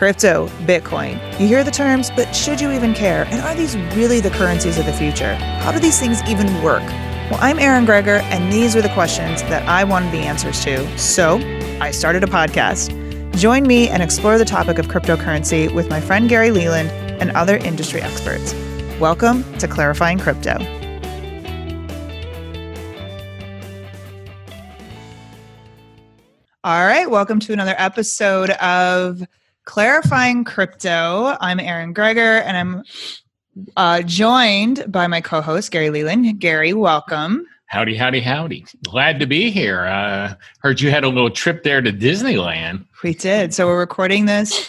Crypto, Bitcoin. You hear the terms, but should you even care? And are these really the currencies of the future? How do these things even work? Well, I'm Aaron Greger, and these were the questions that I wanted the answers to. So I started a podcast. Join me and explore the topic of cryptocurrency with my friend Gary Leland and other industry experts. Welcome to Clarifying Crypto. All right, welcome to another episode of Clarifying Crypto. I'm Aaron Greger, and I'm uh, joined by my co-host Gary Leland. Gary, welcome. Howdy, howdy, howdy. Glad to be here. Uh, heard you had a little trip there to Disneyland. We did. So we're recording this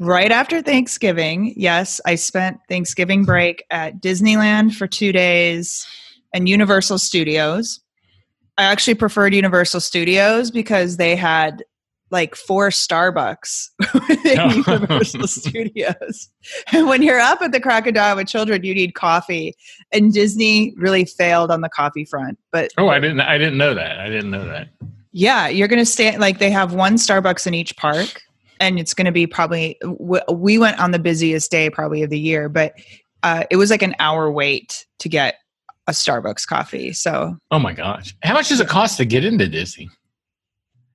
right after Thanksgiving. Yes, I spent Thanksgiving break at Disneyland for two days and Universal Studios. I actually preferred Universal Studios because they had like four Starbucks in Universal Studios. And when you're up at the Crocodile with children, you need coffee. And Disney really failed on the coffee front. But oh, I didn't. I didn't know that. I didn't know that. Yeah, you're going to stay like they have one Starbucks in each park, and it's going to be probably. We went on the busiest day probably of the year, but uh, it was like an hour wait to get a Starbucks coffee. So, oh my gosh, how much does it cost to get into Disney?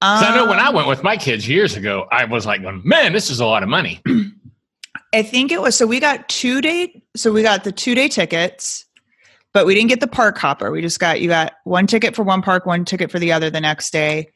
Um, I know when I went with my kids years ago, I was like, "Man, this is a lot of money." I think it was so we got two day, so we got the two day tickets, but we didn't get the park hopper. We just got you got one ticket for one park, one ticket for the other the next day.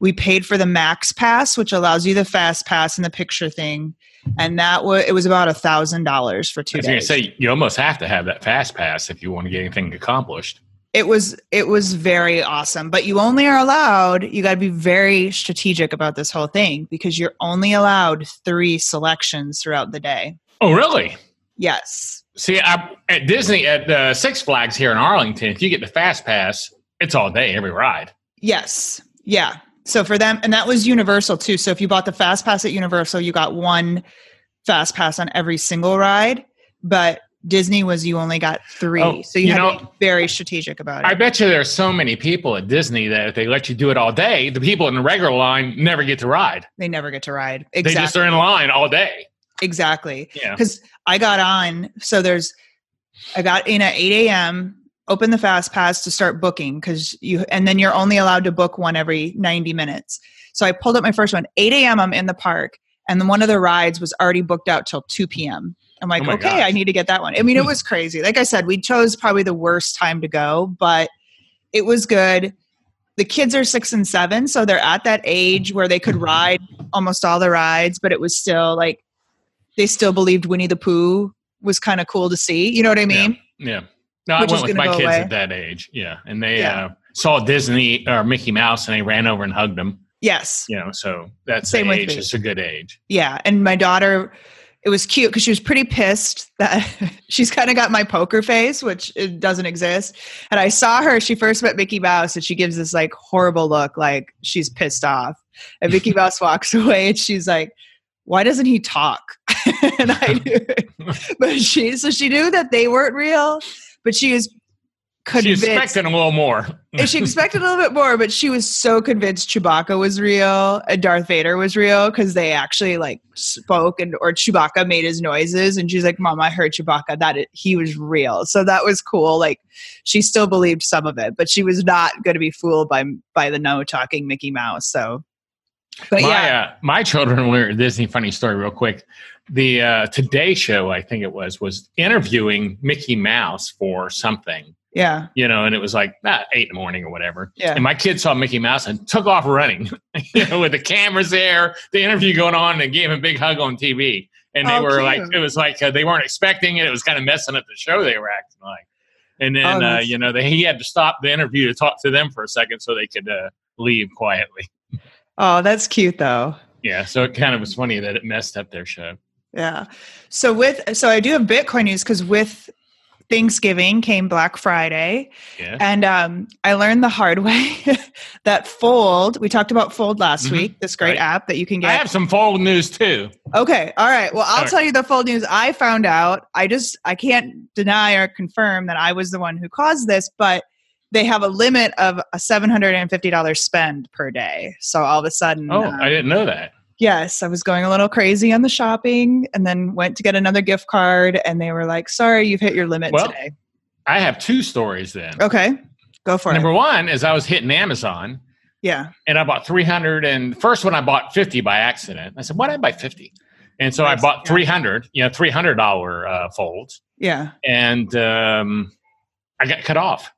We paid for the max pass, which allows you the fast pass and the picture thing, and that was it was about a thousand dollars for two I was days. Say you almost have to have that fast pass if you want to get anything accomplished. It was it was very awesome, but you only are allowed. You got to be very strategic about this whole thing because you're only allowed three selections throughout the day. Oh, really? Yes. See, I, at Disney at uh, Six Flags here in Arlington, if you get the fast pass, it's all day every ride. Yes. Yeah. So for them, and that was Universal too. So if you bought the fast pass at Universal, you got one fast pass on every single ride. But Disney was you only got three. Oh, so you, you know, to be very strategic about it. I bet you there are so many people at Disney that if they let you do it all day, the people in the regular line never get to ride. They never get to ride. Exactly. They just are in line all day. Exactly. Yeah. Because I got on, so there's I got in at 8 a.m open the fast pass to start booking because you and then you're only allowed to book one every 90 minutes so i pulled up my first one 8 a.m i'm in the park and then one of the rides was already booked out till 2 p.m i'm like oh okay gosh. i need to get that one i mean it was crazy like i said we chose probably the worst time to go but it was good the kids are six and seven so they're at that age where they could ride almost all the rides but it was still like they still believed winnie the pooh was kind of cool to see you know what i mean yeah, yeah. No, I went with my kids away. at that age. Yeah, and they yeah. uh, saw Disney or Mickey Mouse, and they ran over and hugged them. Yes. You know, so that's Same the age. It's a good age. Yeah, and my daughter, it was cute because she was pretty pissed that she's kind of got my poker face, which it doesn't exist. And I saw her. She first met Mickey Mouse, and she gives this like horrible look, like she's pissed off. And Mickey Mouse walks away, and she's like, "Why doesn't he talk?" and I knew, but she so she knew that they weren't real but she was convinced. She expected a little more. she expected a little bit more, but she was so convinced Chewbacca was real and Darth Vader was real because they actually like spoke and or Chewbacca made his noises, and she's like, "Mom, I heard Chewbacca that it, he was real." So that was cool. Like she still believed some of it, but she was not going to be fooled by by the no talking Mickey Mouse. So. But my, yeah, uh, my children were Disney. Funny story, real quick the uh, Today Show, I think it was, was interviewing Mickey Mouse for something. Yeah. You know, and it was like ah, eight in the morning or whatever. Yeah. And my kids saw Mickey Mouse and took off running, you know, with the cameras there, the interview going on, and gave him a big hug on TV. And they oh, were cute. like, it was like uh, they weren't expecting it. It was kind of messing up the show they were acting like. And then, oh, uh, you know, they, he had to stop the interview to talk to them for a second so they could uh, leave quietly. Oh, that's cute though. Yeah. So it kind of was funny that it messed up their show. Yeah. So with so I do have Bitcoin news because with Thanksgiving came Black Friday. Yeah. And um, I learned the hard way that Fold, we talked about Fold last mm-hmm. week, this great right. app that you can get. I have some Fold news too. Okay. All right. Well, I'll tell you the Fold news I found out. I just, I can't deny or confirm that I was the one who caused this, but they have a limit of a $750 spend per day. So all of a sudden. Oh, um, I didn't know that. Yes, I was going a little crazy on the shopping and then went to get another gift card and they were like, sorry, you've hit your limit well, today. I have two stories then. Okay. Go for Number it. Number one is I was hitting Amazon. Yeah. And I bought 300 and first one I bought 50 by accident. I said, why did I buy 50? And so. I bought 300, you know, $300 uh, folds. Yeah. And um, I got cut off.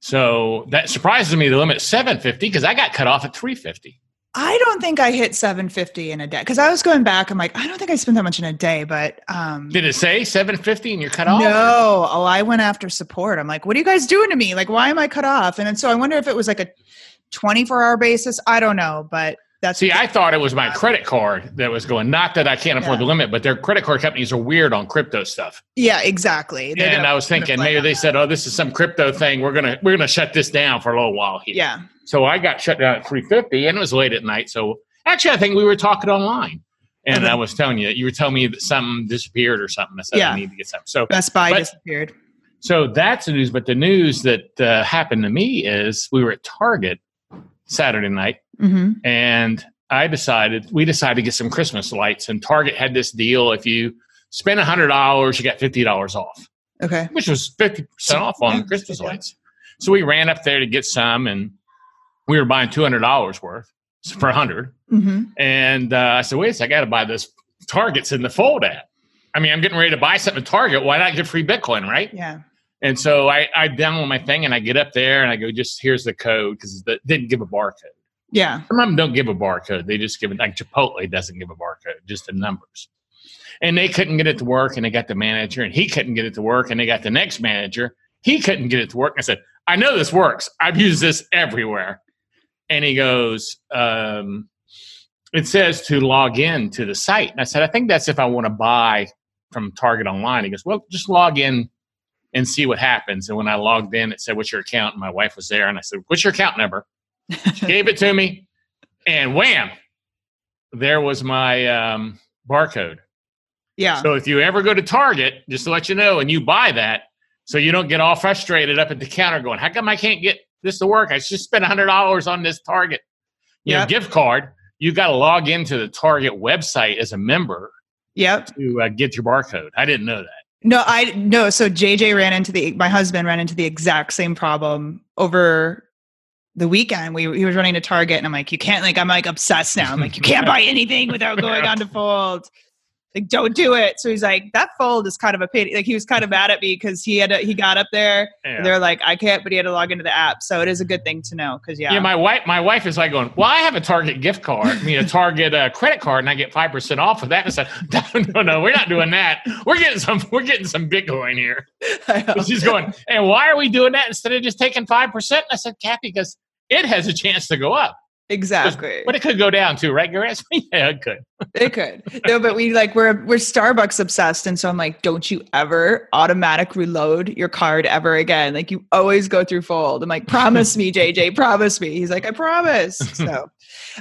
So that surprises me. The limit 750 because I got cut off at 350. I don't think I hit 750 in a day because I was going back. I'm like, I don't think I spent that much in a day, but um, did it say 750 and you're cut off? No. Oh, I went after support. I'm like, what are you guys doing to me? Like, why am I cut off? And then so I wonder if it was like a 24 hour basis. I don't know, but that's see. I thought it was my credit card that was going. Not that I can't afford yeah. the limit, but their credit card companies are weird on crypto stuff. Yeah, exactly. They and I was thinking maybe they said, "Oh, this is some crypto thing. We're gonna we're gonna shut this down for a little while here." Yeah. So I got shut down at 350, and it was late at night. So actually, I think we were talking online. And okay. I was telling you, you were telling me that something disappeared or something. I said yeah. I need to get something. So Best Buy but, disappeared. So that's the news. But the news that uh, happened to me is we were at Target Saturday night, mm-hmm. and I decided we decided to get some Christmas lights. And Target had this deal: if you spend hundred dollars, you got fifty dollars off. Okay, which was fifty percent off on Christmas lights. So we ran up there to get some, and we were buying two hundred dollars worth for a 100 mm-hmm. And uh, I said, wait a second, I got to buy this Targets in the Fold app. I mean, I'm getting ready to buy something at Target. Why not get free Bitcoin, right? Yeah. And so I, I download my thing and I get up there and I go, just here's the code because it didn't give a barcode. Yeah. Some of them don't give a barcode. They just give it, like Chipotle doesn't give a barcode, just the numbers. And they couldn't get it to work and they got the manager and he couldn't get it to work and they got the next manager. He couldn't get it to work. I said, I know this works. I've used this everywhere and he goes, um, it says to log in to the site. And I said, I think that's if I want to buy from Target online. He goes, well, just log in and see what happens. And when I logged in, it said, what's your account? And my wife was there. And I said, what's your account number? She gave it to me and wham, there was my um, barcode. Yeah. So if you ever go to Target, just to let you know, and you buy that, so you don't get all frustrated up at the counter going, how come I can't get this to work. I just spent hundred dollars on this Target, you yep. know, gift card. You got to log into the Target website as a member. Yep. To uh, get your barcode. I didn't know that. No, I no. So JJ ran into the my husband ran into the exact same problem over the weekend. We he was running to Target, and I'm like, you can't like I'm like obsessed now. I'm like, you can't buy anything without going on to Fold like don't do it. So he's like that fold is kind of a pain. Like he was kind of mad at me because he had to, he got up there yeah. they're like i can't but he had to log into the app. So it is a good thing to know because yeah. Yeah my wife my wife is like going well i have a target gift card i mean a target uh, credit card and i get 5% off of that. And i said no no we're not doing that. We're getting some we're getting some bitcoin here. She's going and why are we doing that instead of just taking 5% and i said kathy because it has a chance to go up Exactly. But it could go down too, right, you're Gareth? yeah, it could. it could. No, but we like we're we're Starbucks obsessed, and so I'm like, don't you ever automatic reload your card ever again? Like you always go through fold. I'm like, promise me, JJ, promise me. He's like, I promise. So,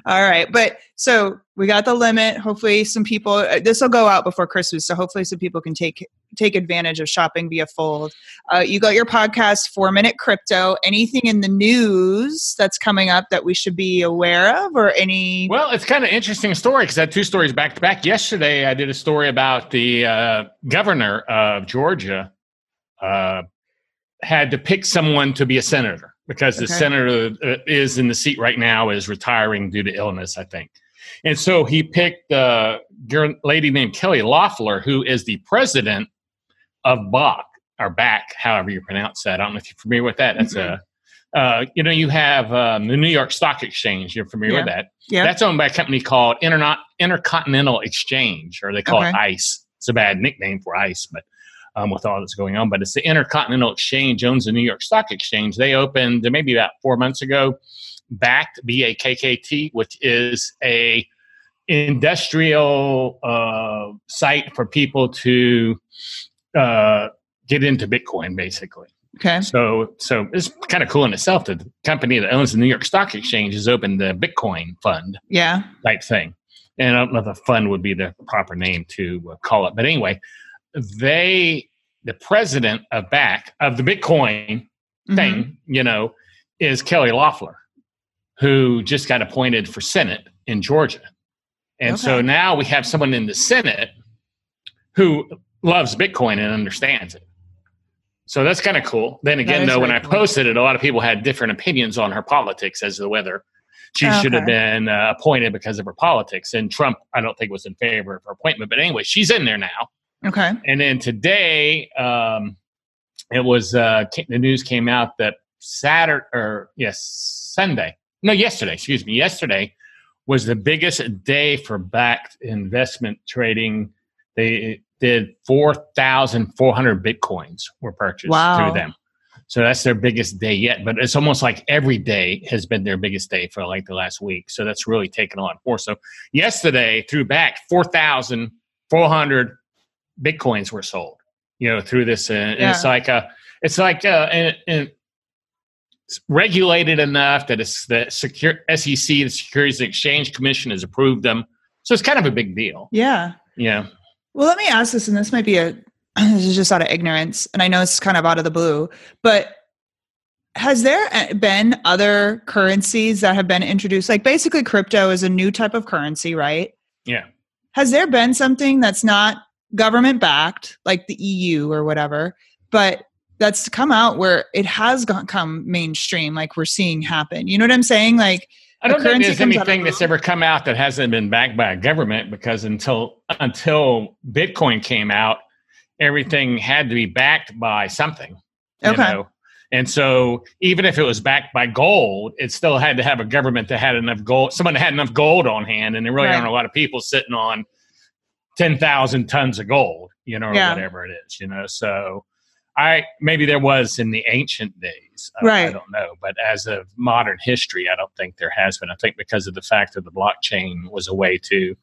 all right, but so we got the limit. Hopefully, some people. Uh, this will go out before Christmas, so hopefully, some people can take take advantage of shopping via Fold. Uh, you got your podcast, Four Minute Crypto. Anything in the news that's coming up that we should be aware of, or any? Well, it's kind of interesting story because I had two stories back to back. Yesterday, I did a story about the uh, governor of Georgia uh, had to pick someone to be a senator because the okay. senator uh, is in the seat right now is retiring due to illness, I think. And so he picked a lady named Kelly Loeffler, who is the president of Bach or back, however you pronounce that. I don't know if you're familiar with that. That's mm-hmm. a uh, you know, you have um, the New York Stock Exchange. You're familiar yeah. with that? Yeah. That's owned by a company called Interna- Intercontinental Exchange, or they call okay. it ICE. It's a bad nickname for ICE, but um, with all that's going on. But it's the Intercontinental Exchange owns the New York Stock Exchange. They opened maybe about four months ago, Bakkt B A K K T, which is a industrial uh, site for people to uh, get into Bitcoin, basically. Okay. So, so it's kind of cool in itself that the company that owns the New York Stock Exchange has opened the Bitcoin Fund. Yeah. Type thing, and I don't know if the fund would be the proper name to uh, call it, but anyway, they, the president of Bakkt of the Bitcoin mm-hmm. thing, you know, is Kelly Loeffler, who just got appointed for Senate in Georgia. And okay. so now we have someone in the Senate who loves Bitcoin and understands it. So that's kind of cool. Then again, though, when I cool. posted it, a lot of people had different opinions on her politics as to whether she okay. should have been uh, appointed because of her politics. And Trump, I don't think was in favor of her appointment. But anyway, she's in there now. Okay. And then today, um, it was uh, the news came out that Saturday or yes, Sunday. No, yesterday. Excuse me. Yesterday was the biggest day for Bakkt investment trading. They did 4,400 Bitcoins were purchased wow. through them. So that's their biggest day yet. But it's almost like every day has been their biggest day for like the last week. So that's really taken on force. So yesterday, through Bakkt 4,400 Bitcoins were sold, you know, through this. Uh, and yeah. it's like, a, it's like, uh, and, and it's regulated enough that it's the secure SEC, the Securities Exchange Commission has approved them. So it's kind of a big deal. Yeah. Yeah. Well, let me ask this, and this might be a this is just out of ignorance, and I know it's kind of out of the blue, but has there eh, been other currencies that have been introduced? Like basically, crypto is a new type of currency, right? Yeah. Has there been something that's not government backed, like the EU or whatever, but that's come out where it has gone, come mainstream, like we're seeing happen? You know what I'm saying? Like I don't think there's anything that's ever come out that hasn't been backed by a government because until until Bitcoin came out, everything had to be backed by something. Okay. Know? And so even if it was backed by gold, it still had to have a government that had enough gold, someone that had enough gold on hand. And there really right. aren't a lot of people sitting on 10,000 tons of gold, you know, or yeah. whatever it is, you know. So I maybe there was in the ancient days. Uh, right. I don't know, but as of modern history, I don't think there has been. I think because of the fact that the blockchain was a way to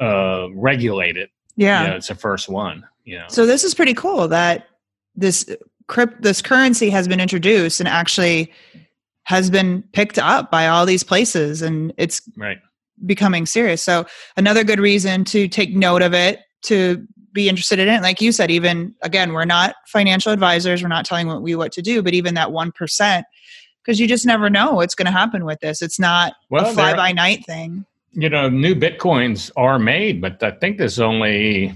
uh, regulate it. Yeah, you know, it's the first one. You know. So this is pretty cool that this crypt this currency has been introduced and actually has been picked up by all these places, and it's right becoming serious. So another good reason to take note of it to be interested in it. Like you said, even again, we're not financial advisors. We're not telling what we what to do, but even that one percent, because you just never know what's going to happen with this. It's not well, a fly by night thing. You know, new bitcoins are made, but I think there's only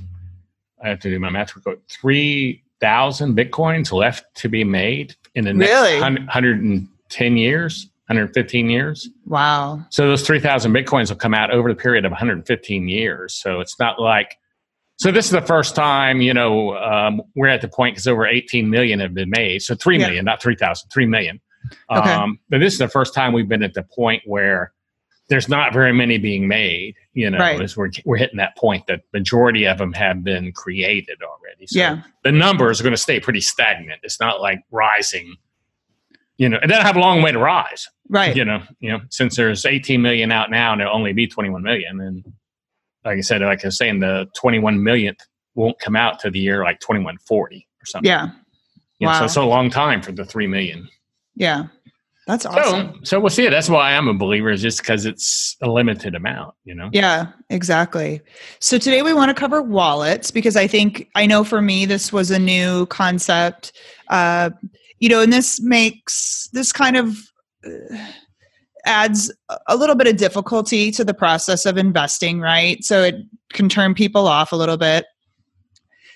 I have to do my math. Three thousand bitcoins left to be made in the next really? 110 years. 115 years. Wow. So those 3,000 Bitcoins will come out over the period of 115 years. So it's not like so this is the first time, you know, um, we're at the point because over 18 million have been made. So 3 million, yeah. not 3,000, 3 million. Okay. Um, but this is the first time we've been at the point where there's not very many being made, you know, right. as we're, we're hitting that point that majority of them have been created already. So yeah. the numbers are going to stay pretty stagnant. It's not like rising, you know, and then have a long way to rise. Right. You know, you know, since there's 18 million out now and there'll only be 21 million and like I said, like I was saying, the 21 millionth won't come out to the year like 2140 or something. Yeah. Yeah. Wow. So it's a long time for the 3 million. Yeah. That's awesome. So, so we'll see. That's why I'm a believer, is just because it's a limited amount, you know? Yeah, exactly. So today we want to cover wallets because I think, I know for me, this was a new concept. Uh, you know, and this makes this kind of. Uh, adds a little bit of difficulty to the process of investing, right? So it can turn people off a little bit.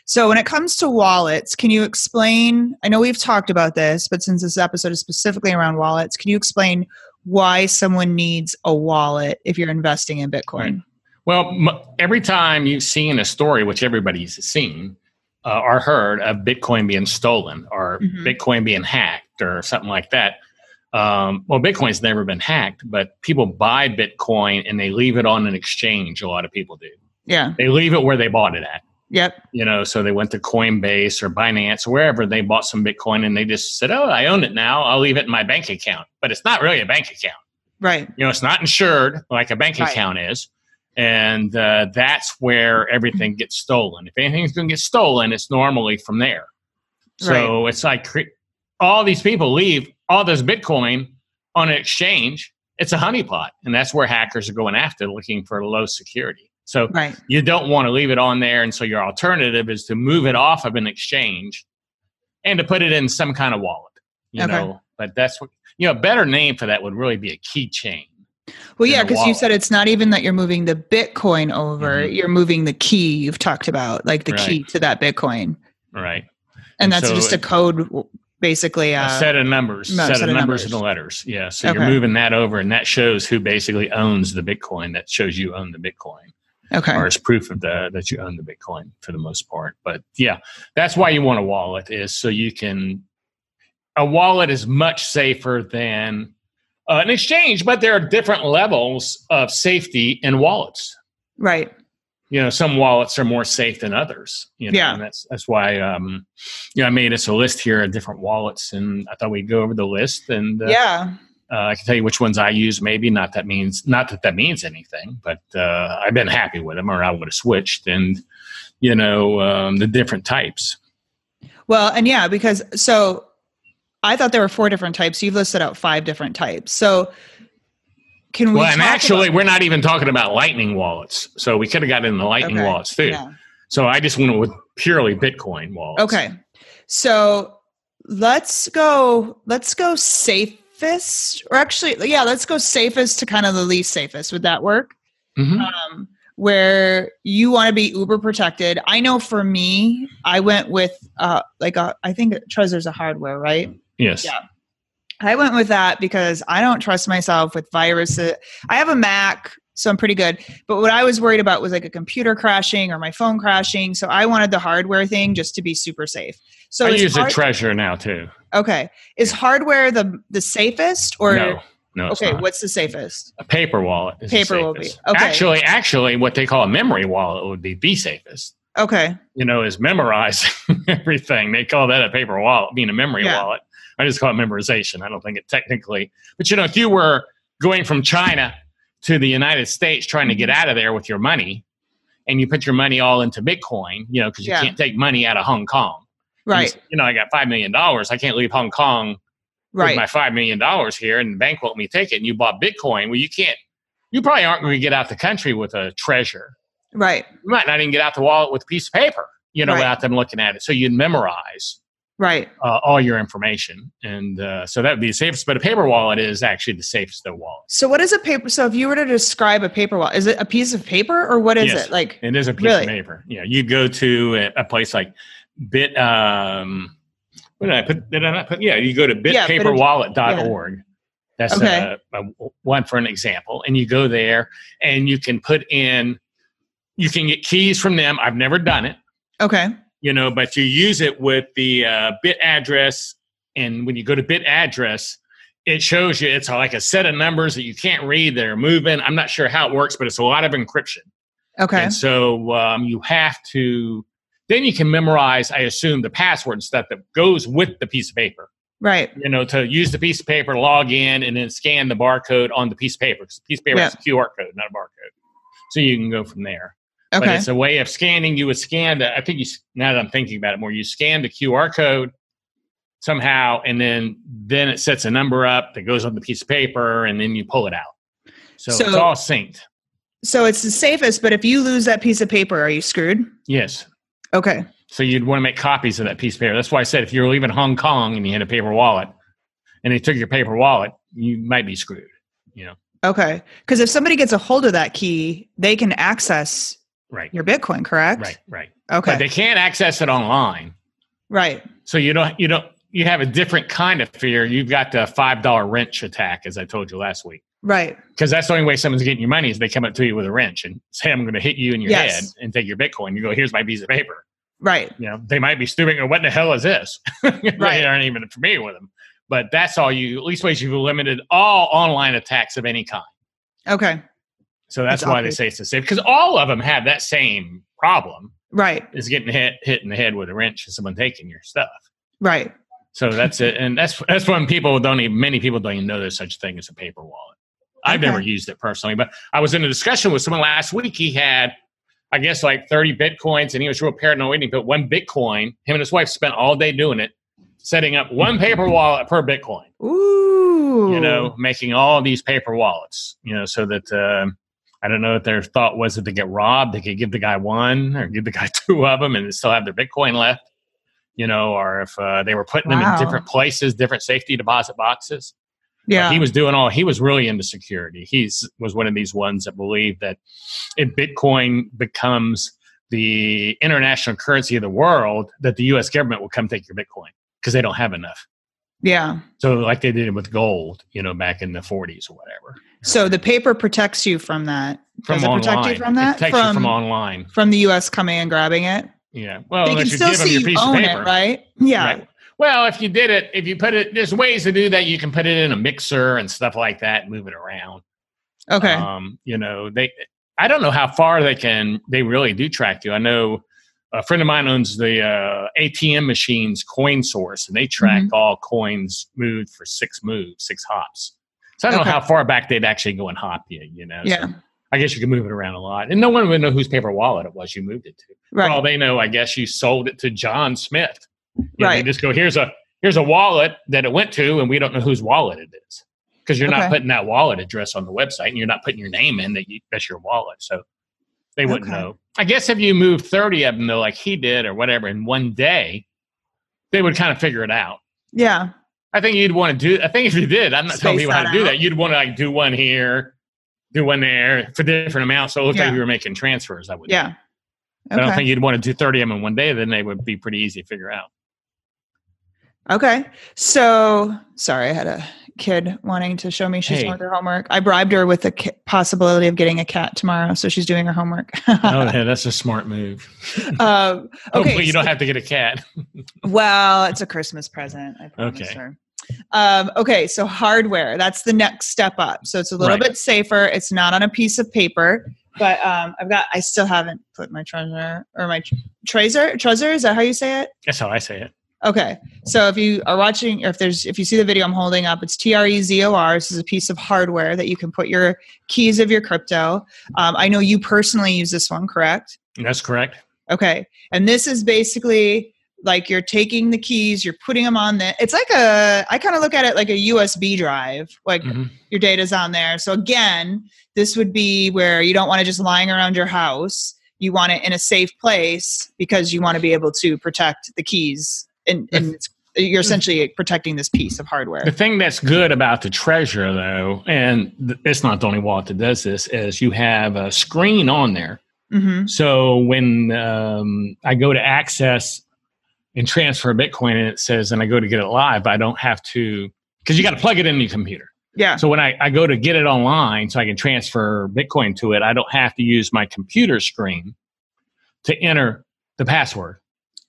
So when it comes to wallets, can you explain? I know we've talked about this, but since this episode is specifically around wallets, can you explain why someone needs a wallet if you're investing in Bitcoin? Right. Well, every time you've seen a story, which everybody's seen uh, or heard of Bitcoin being stolen or mm-hmm. Bitcoin being hacked or something like that, um, well, Bitcoin's never been hacked, but people buy Bitcoin and they leave it on an exchange. A lot of people do. Yeah. They leave it where they bought it at. Yep. You know, so they went to Coinbase or Binance or wherever they bought some Bitcoin and they just said, oh, I own it now. I'll leave it in my bank account. But it's not really a bank account. Right. You know, it's not insured like a bank right. account is. And uh, that's where everything gets stolen. If anything's going to get stolen, it's normally from there. So right. it's like all these people leave all this Bitcoin on an exchange, it's a honeypot. And that's where hackers are going after, looking for low security. So right. you don't want to leave it on there. And so your alternative is to move it off of an exchange and to put it in some kind of wallet. You okay. know, but that's what you know, a better name for that would really be a keychain. Well, yeah, because you said it's not even that you're moving the Bitcoin over; mm-hmm. you're moving the key you've talked about, like the right. key to that Bitcoin. Right. And, and that's so just a code, basically. Uh, a set of numbers, no, set, set, of, numbers, and the letters. Yeah. So okay. you're moving that over, and that shows who basically owns the Bitcoin. That shows you own the Bitcoin. Okay. Or as proof of the that you own the Bitcoin for the most part. But yeah, that's why you want a wallet is so you can. A wallet is much safer than uh, an exchange, but there are different levels of safety in wallets. Right. You know, some wallets are more safe than others. You know, yeah. And that's that's why um, you know I made us a list here of different wallets, and I thought we'd go over the list and uh, yeah. Uh, I can tell you which ones I use. Maybe not that means not that that means anything, but uh, I've been happy with them, or I would have switched. And you know um, the different types. Well, and yeah, because so I thought there were four different types. You've listed out five different types. So can we? Well, and actually, we're not even talking about Lightning wallets. So we could have gotten in the Lightning okay. wallets too. Yeah. So I just went with purely Bitcoin wallets. Okay. So let's go. Let's go safest, or actually, yeah, let's go safest to kind of the least safest. Would that work? Mm-hmm. Um, where you want to be uber protected. I know for me, I went with uh, like a, I think Trezor's a hardware, right? Yes. Yeah. I went with that because I don't trust myself with viruses. I have a Mac, so I'm pretty good. But what I was worried about was like a computer crashing or my phone crashing. So I wanted the hardware thing just to be super safe. So I use hard- a Trezor now too. Okay. Is hardware the the safest or no? No. Okay. What's the safest? A paper wallet. paper will be. Okay. Actually, actually, what they call a memory wallet would be the safest. Okay. You know, is memorizing everything. They call that a paper wallet, being a memory yeah. wallet. I just call it memorization. I don't think it technically, but you know, if you were going from China to the United States trying to get mm-hmm. out of there with your money, and you put your money all into Bitcoin, you know, because you yeah. can't take money out of Hong Kong. Right. You, you know, I got five million dollars. I can't leave Hong Kong right. with my five million dollars here, and the bank won't let me take it. And you bought Bitcoin. Well, you can't. You probably aren't going to get out the country with a Trezor. Right. You might not even get out the wallet with a piece of paper. You know, right. without them looking at it. So you'd memorize right. uh, all your information. And uh, so that would be the safest but a paper wallet is actually the safest of wallet. So what is a paper so if you were to describe a paper wallet is it a piece of paper or what is yes, it? Like it is a piece really? of paper. Yeah you'd go to a, a place like bit um what did i put did i not put yeah you go to bitpaperwallet.org yeah. that's okay. a, a, one for an example. And you go there and you can put in you can get keys from them. I've never done it. Okay you know, but you use it with the uh, bit address. And when you go to bit address, it shows you it's like a set of numbers that you can't read. They're moving. I'm not sure how it works, but it's a lot of encryption. Okay. And so um, you have to, then you can memorize, I assume, the password and stuff that goes with the piece of paper. Right. You know, to use the piece of paper, log in, and then scan the barcode on the piece of paper. Because the piece of paper is a QR code, not a barcode. So you can go from there. Okay. But it's a way of scanning. You would scan the, I think you, now that I'm thinking about it more, you scan the QR code somehow, and then then it sets a number up that goes on the piece of paper, and then you pull it out. So, so it's all synced. So it's the safest, but if you lose that piece of paper, are you screwed? Yes. Okay. So you'd want to make copies of that piece of paper. That's why I said if you're leaving Hong Kong and you had a paper wallet, and they took your paper wallet, you might be screwed. You know. Okay. Because if somebody gets a hold of that key, they can access right. Your bitcoin correct? Right right. Okay. But they can't access it online. Right. So you don't you don't you have a different kind of fear. You've got the five dollar wrench attack as i told you last week. Right. Because that's the only way someone's getting your money is they come up to you with a wrench and say i'm going to hit you in your yes. head and take your bitcoin. You go here's my piece of paper. Right. You know they might be stupid or what the hell is this? Right. they aren't even familiar with them. But that's all you at least ways you've eliminated all online attacks of any kind. Okay so that's, why they say it's a safe because all of them have that same problem. Right. Is getting hit hit in the head with a wrench and someone taking your stuff. Right. So that's it. And that's that's when people don't even many people don't even know there's such a thing as a paper wallet. I've okay. never used it personally, but I was in a discussion with someone last week. He had, I guess, like 30 bitcoins, and he was real paranoid. He put one bitcoin. Him and his wife spent all day doing it, setting up one paper wallet per bitcoin. Ooh. You know, making all these paper wallets. You know, so that um, I don't know if their thought was that they get robbed, they could give the guy one or give the guy two of them and still have their Bitcoin left, you know, or if uh, they were putting wow. them in different places, different safety deposit boxes. Yeah. He was doing all, he was really into security. He's was one of these ones that believed that if Bitcoin becomes the international currency of the world, that the US government will come take your Bitcoin because they don't have enough. Yeah. So like they did with gold, you know, back in the 40s or whatever. So the paper protects you from that. From Does it online. protect you from that? It protects from, you from online. from the US coming and grabbing it? Yeah. Well, they can you still see your you own paper. it, right? Yeah. Right. Well, if you did it, if you put it, there's ways to do that. You can put it in a mixer and stuff like that, move it around. Okay. Um, you know, they. I don't know how far they can. They really do track you. I know a friend of mine owns the uh, ATM machines, Coin Source, and they track Mhm. all coins moved for six moves, six hops. So I don't Okay. know how far back they'd actually go and hop you. You know. So yeah. I guess you can move it around a lot, and no one would know whose paper wallet it was you moved it to. For Right. all they know, I guess you sold it to John Smith. You know, Right. They just go, here's a here's a wallet that it went to, and we don't know whose wallet it is because you're Okay. not putting that wallet address on the website, and you're not putting your name in that you, that's your wallet. So they wouldn't Okay. know. I guess if you moved thirty of them, though, like he did or whatever, in one day, they would kind of figure it out. Yeah. I think you'd want to do. I think if you did, I'm not telling Space people how that to do that. You'd want to like do one here, do one there for different amounts. So it looked Yeah. like you were making transfers. I would. Yeah. I don't think you'd want to do 30 of them in one day. Then they would be pretty easy to figure out. Okay. So, sorry, I had a kid wanting to show me she's Hey. doing her homework. I bribed her with the possibility of getting a cat tomorrow, so she's doing her homework. oh, yeah, that's a smart move. um, okay. Hopefully, you don't have to get a cat. well, it's a Christmas present. I promised Okay. her. Um, okay, so hardware, that's the next step up. So it's a little Right. bit safer. It's not on a piece of paper, but um, I've got, I still haven't put my Trezor or my tr- tracer, Trezor, is that how you say it? That's how I say it. Okay. So if you are watching, or if there's, if you see the video I'm holding up, it's T R E Z O R. This is a piece of hardware that you can put your keys of your crypto. Um, I know you personally use this one, correct? That's correct. Okay. And this is basically like you're taking the keys, you're putting them on the, it's like a, I kind of look at it like a USB drive, like Mhm. your data's on there. So again, this would be where you don't want to just lying around your house. You want it in a safe place because you want to be able to protect the keys and, and it's, you're essentially protecting this piece of hardware. The thing that's good about the Trezor, though, and th- it's not the only wallet that does this, is you have a screen on there. hmm So when um, I go to access and transfer Bitcoin, and it says, and I go to get it live, I don't have to, because you got to plug it in your computer. Yeah. So when I, I go to get it online so I can transfer Bitcoin to it, I don't have to use my computer screen to enter the password.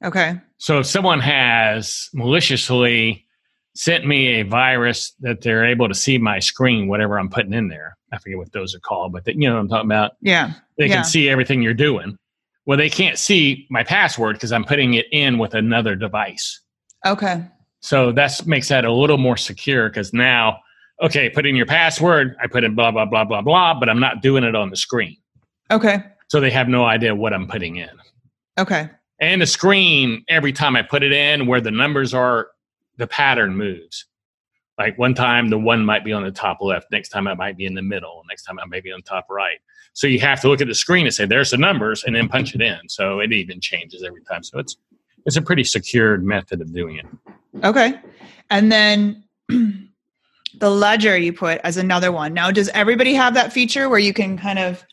Okay. So if someone has maliciously sent me a virus that they're able to see my screen, whatever I'm putting in there, I forget what those are called, but they, you know what I'm talking about. Yeah. They Yeah. can see everything you're doing. Well, they can't see my password because I'm putting it in with another device. Okay. So that makes that a little more secure because now, okay, put in your password. I put in blah, blah, blah, blah, blah, but I'm not doing it on the screen. Okay. So they have no idea what I'm putting in. Okay. And the screen, every time I put it in where the numbers are, the pattern moves. Like one time, the one might be on the top left. Next time, it might be in the middle. Next time, it might be on top right. So you have to look at the screen and say, "There's the numbers," and then punch it in. So it even changes every time. So it's it's a pretty secured method of doing it. Okay. And then the ledger you put as another one. Now, does everybody have that feature where you can kind of,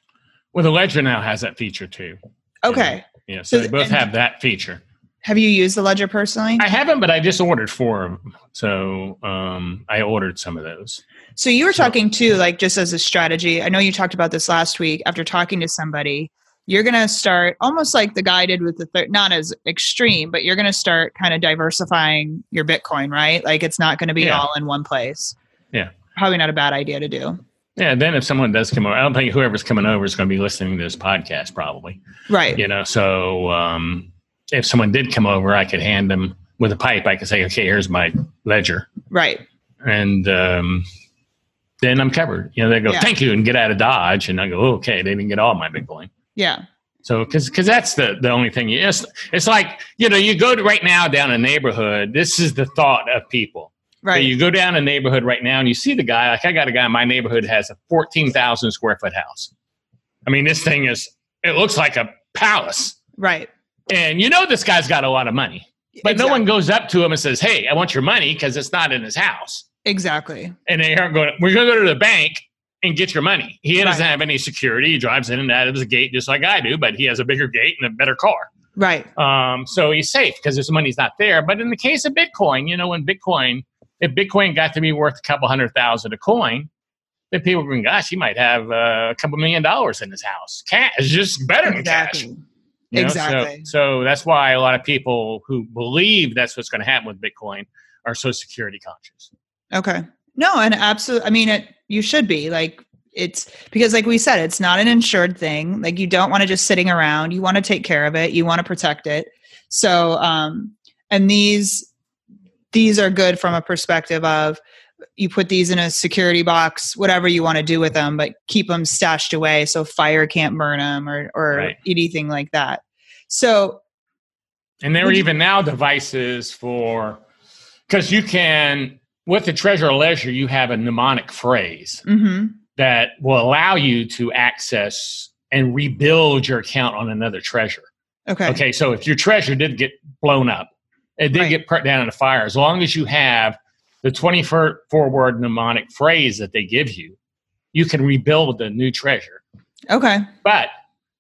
Well, the Ledger now has that feature too. okay. Yeah, so So they both have that feature. Have you used the ledger personally? I haven't, but I just ordered four of them. So um, I ordered some of those. So you were talking too, like just as a strategy. I know you talked about this last week after talking to somebody. You're going to start almost like the guy did with the third, not as extreme, but you're going to start kind of diversifying your Bitcoin, right? Like it's not going to be Yeah. all in one place. Yeah. Probably not a bad idea to do. Yeah, then if someone does come over, I don't think whoever's coming over is going to be listening to this podcast, probably. Right. You know, so um, if someone did come over, I could hand them with a pipe. I could say, "Okay, here's my ledger," Right. and um, then I'm covered. You know, they go, Yeah. "Thank you," and get out of Dodge, and I go, oh, "Okay, they didn't get all my Bitcoin." Yeah. So, because because that's the the only thing. You, it's it's like you know, you go right now down a neighborhood. This is the thought of people. So Right. you go down a neighborhood right now and you see the guy, like I got a guy in my neighborhood has a 14,000 square foot house. I mean, this thing is, it looks like a palace. right. And you know, this guy's got a lot of money, but no one goes up to him and says, Hey, I want your money because it's not in his house. Exactly. And they aren't going. We're going to go to the bank and get your money. He doesn't have any security. He drives in and out of his gate just like I do, but he has a bigger gate and a better car. Right. Um, so he's safe because his money's not there. But in the case of Bitcoin, you know, when Bitcoin, if Bitcoin got to be worth a couple hundred thousand a coin, then people are going, gosh, he might have uh, a couple million dollars in his house. Cash is just better exactly. than cash. You know? exactly. So, so that's why a lot of people who believe that's what's going to happen with Bitcoin are so security conscious. Okay. No, and absolutely. I mean, it. You should be like it's because, like we said, it's not an insured thing. Like you don't want to just sitting around. You want to take care of it. You want to protect it. So, um, and these these are good from a perspective of you put these in a security box, whatever you want to do with them, but keep them stashed away so fire can't burn them or or right. anything like that. So, and there are even now devices for because you can with the Trezor ledger you have a mnemonic phrase mm-hmm. that will allow you to access and rebuild your account on another Trezor. Okay. Okay. So if your Trezor did get blown up, it did right. get put down in a fire, as long as you have the 24 word mnemonic phrase that they give you, you can rebuild the new Trezor. Okay. But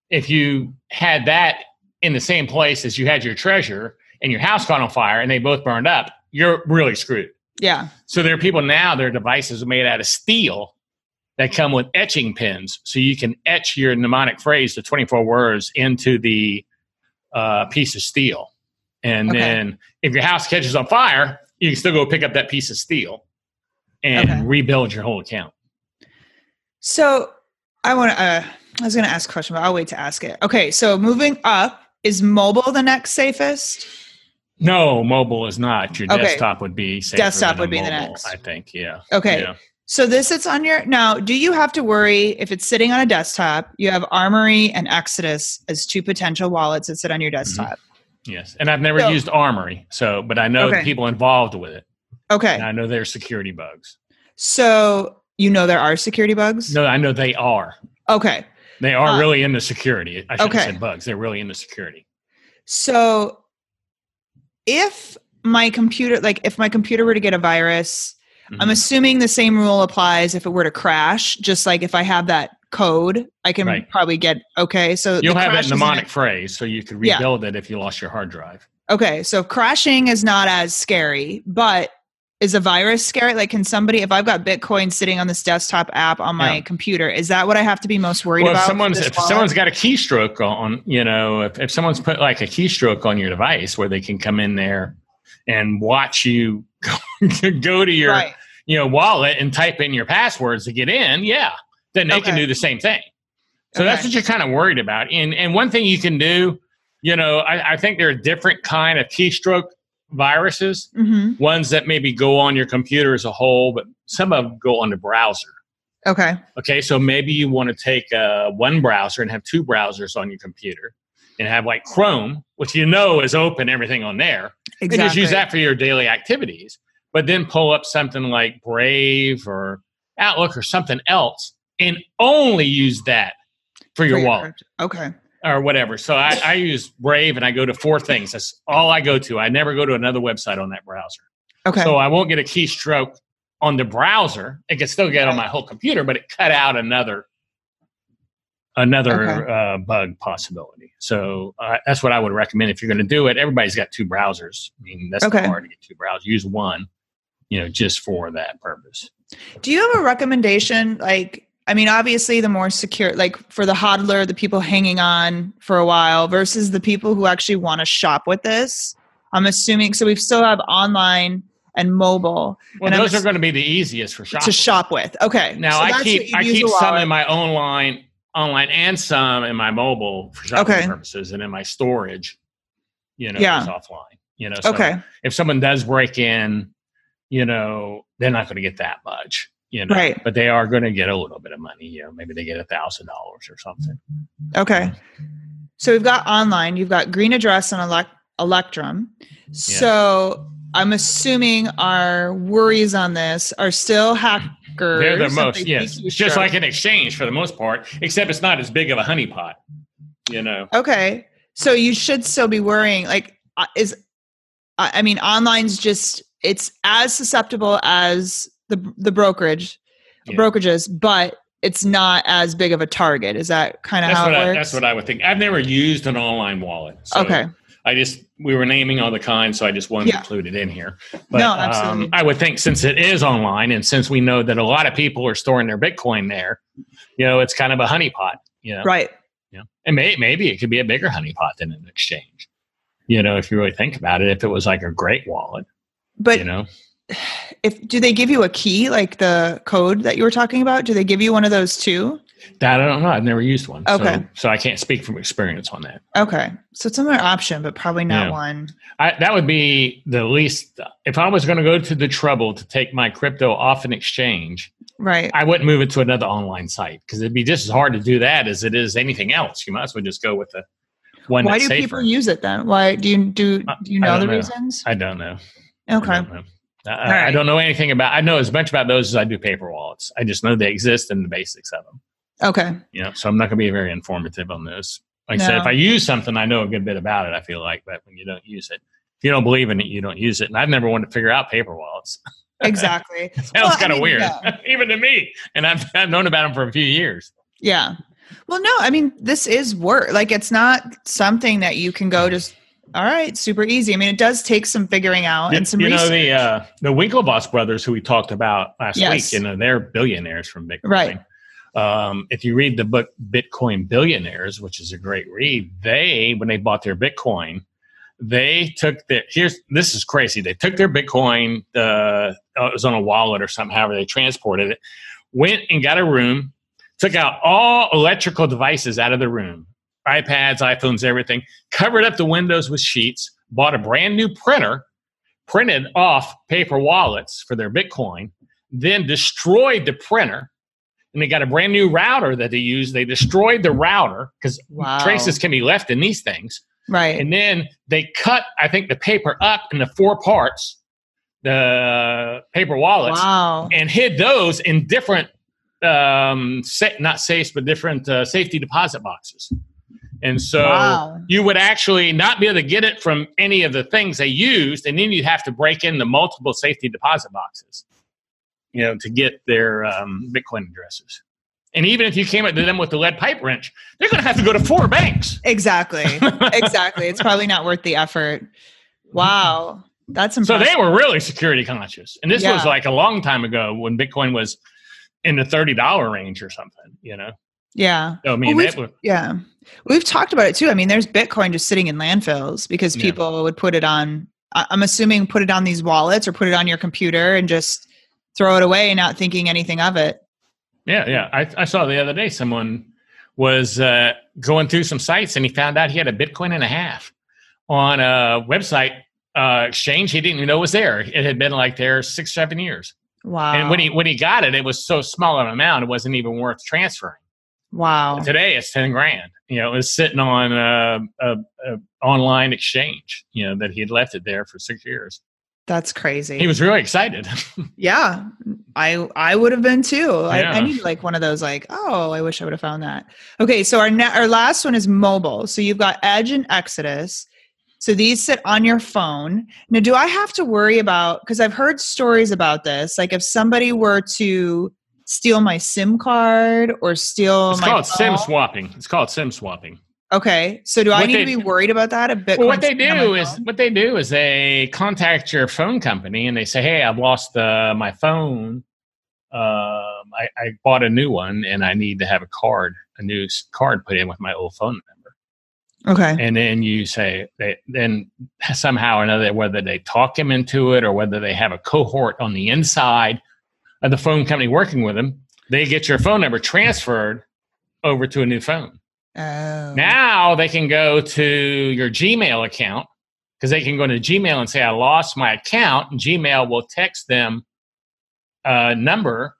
if you had that in the same place as you had your Trezor and your house caught on fire and they both burned up, you're really screwed. Yeah. So there are people now, their devices are made out of steel that come with etching pins. So you can etch your mnemonic phrase, the 24 words, into the uh, piece of steel. And okay. then if your house catches on fire, you can still go pick up that piece of steel and okay. rebuild your whole account. So I want to, uh, I was going to ask a question, but I'll wait to ask it. Okay. So moving up, is mobile the next safest? No, mobile is not. Your okay. desktop would be desktop would be mobile, the next. I think, yeah. Okay. Yeah. So this sits on your now. Do you have to worry if it's sitting on a desktop? You have Armory and Exodus as two potential wallets that sit on your mm-hmm. desktop. Mm-hmm. Yes, and I've never so, used Armory, so but I know okay. people involved with it. Okay, I know there's security bugs. So you know there are security bugs. No, I know they are. Okay, they are uh, really into security. I should okay. have said bugs. They're really into security. So if my computer, like if my computer were to get a virus, mm-hmm. I'm assuming the same rule applies if it were to crash. Just like if I have that code, I can right. probably get okay. So you'll have that mnemonic phrase, so you could rebuild yeah. it if you lost your hard drive. Okay, so crashing is not as scary, but is a virus scary? Like, can somebody, if I've got Bitcoin sitting on this desktop app on my yeah. computer, is that what I have to be most worried well, about? If someone's if someone's got a keystroke on, you know, if, if someone's put like a keystroke on your device where they can come in there and watch you go to your right. you know wallet and type in your passwords to get in, yeah, then they okay. can do the same thing. So okay. that's what you're kind of worried about. And and one thing you can do, you know, I, I think there are different kind of keystroke viruses. Mm-hmm. Ones that maybe go on your computer as a whole, but some of them go on the browser. Okay. Okay. So maybe you want to take uh, one browser and have two browsers on your computer and have like Chrome, which you know is open, everything on there. Exactly. And just use that for your daily activities. But then pull up something like Brave or Outlook or something else and only use that for your, for your wallet. Okay. Or whatever. So I, I use Brave and I go to four things. That's all I go to. I never go to another website on that browser. Okay. So I won't get a keystroke on the browser. It can still get on my whole computer, but it cut out another another okay. uh, bug possibility. So uh, that's what I would recommend if you're going to do it. Everybody's got two browsers. I mean, that's okay. hard to get two browsers. Use one, you know, just for that purpose. Do you have a recommendation? Like, I mean, obviously, the more secure, like for the hodler, the people hanging on for a while versus the people who actually want to shop with this. I'm assuming so. We still have online and mobile. Well, and those are going to be the easiest for shop to shop with. Okay. Now so I keep I keep some in my online online and some in my mobile for shopping okay. purposes, and in my storage, you know, yeah. offline. You know, so okay. If someone does break in, you know, they're not going to get that much you know, right. but they are going to get a little bit of money. You know, maybe they get a thousand dollars or something. Okay. So we've got online, you've got green address and elect- Electrum. Yeah. So I'm assuming our worries on this are still hackers. They're the most, yes. It's just like an exchange for the most part, except it's not as big of a honeypot, you know. Okay. So you should still be worrying. Like, uh, is, I mean, online's just it's as susceptible as the the brokerage yeah. brokerages, but it's not as big of a target. Is that kind of how it I, works? That's what I would think. I've never used an online wallet. So okay. I just we were naming all the kinds, so I just wanted yeah. to include it in here. But, no, absolutely. Um, I would think since it is online, and since we know that a lot of people are storing their Bitcoin there, you know, it's kind of a honeypot. You know, right? Yeah, and may, maybe it could be a bigger honeypot than an exchange. You know, if you really think about it, if it was like a great wallet, but you know, if do they give you a key like the code that you were talking about? Do they give you one of those too? That I don't know. I've never used one. Okay. So, so I can't speak from experience on that. Okay. So it's another option, but probably not yeah. one. I, that would be the least. If I was going to go to the trouble to take my crypto off an exchange, right? I wouldn't move it to another online site because it'd be just as hard to do that as it is anything else. You might as well just go with the one. Why do safer. people use it then? Why do you do? Do you know the know. reasons? I don't know. Okay. I don't know. I, right. I, don't know anything about. I know as much about those as I do paper wallets. I just know they exist and the basics of them. Okay. You know, so I'm not going to be very informative on this. Like no. I said, if I use something, I know a good bit about it. I feel like, but when you don't use it, if you don't believe in it, you don't use it. And I've never wanted to figure out paper wallets. Exactly. Sounds well, kind of I mean, weird, yeah. even to me. And I've I've known about them for a few years. Yeah. Well, no, I mean, this is work. Like, it's not something that you can go mm. just all right, super easy. I mean, it does take some figuring out and some. You research. know the uh, the Winklevoss brothers, who we talked about last yes. week. You know, they're billionaires from Bitcoin. Right. Um, if you read the book Bitcoin Billionaires, which is a great read, they when they bought their Bitcoin, they took their here's this is crazy. They took their Bitcoin, uh, it was on a wallet or something, however they transported it, went and got a room, took out all electrical devices out of the room, iPads, iPhones, everything, covered up the windows with sheets, bought a brand new printer, printed off paper wallets for their Bitcoin, then destroyed the printer. And they got a brand new router that they used. They destroyed the router because wow. traces can be left in these things. Right. And then they cut, I think, the paper up into four parts, the paper wallets, wow. and hid those in different, um, sa- not safes, but different uh, safety deposit boxes. And so wow. you would actually not be able to get it from any of the things they used, and then you'd have to break in the multiple safety deposit boxes, you know, to get their um, Bitcoin addresses. And even if you came at them with the lead pipe wrench, they're going to have to go to four banks. Exactly. exactly. It's probably not worth the effort. Wow. That's impressive. So they were really security conscious. And this Yeah. was like a long time ago when Bitcoin was in the $30 range or something, you know? Yeah. So, I mean, Well, that was, Yeah. We've talked about it too. I mean, there's Bitcoin just sitting in landfills because Yeah. people would put it on, I'm assuming, put it on these wallets or put it on your computer and just throw it away, not thinking anything of it. Yeah, yeah. I, I saw the other day someone was uh, going through some sites and he found out he had a Bitcoin and a half on a website uh, exchange he didn't even know was there. It had been like there six, seven years. Wow. And when he when he got it, it was so small of an amount, it wasn't even worth transferring. Wow. Today, it's ten grand. You know, it was sitting on a, a, a online exchange. You know that he had left it there for six years. That's crazy. He was really excited. yeah. I I would have been too. I, I need like one of those like, oh, I wish I would have found that. Okay, so our ne- our last one is mobile. So you've got Edge and Exodus. So these sit on your phone. Now, do I have to worry about because I've heard stories about this? Like if somebody were to steal my SIM card or steal it's my called SIM swapping. It's called SIM swapping. Okay, so do I need they- to be worried about that? A bit. Well, what they sitting on my do is what they do is they contact your phone company and they say, "Hey, I've lost uh, my phone. Um, I, I bought a new one and I need to have a card, a new card put in with my old phone number." okay. And then you say, they, then somehow or another, whether they talk him into it or whether they have a cohort on the inside of the phone company working with them, they get your phone number transferred over to a new phone. Oh. Now they can go to your Gmail account because they can go to Gmail and say, I lost my account, and Gmail will text them a number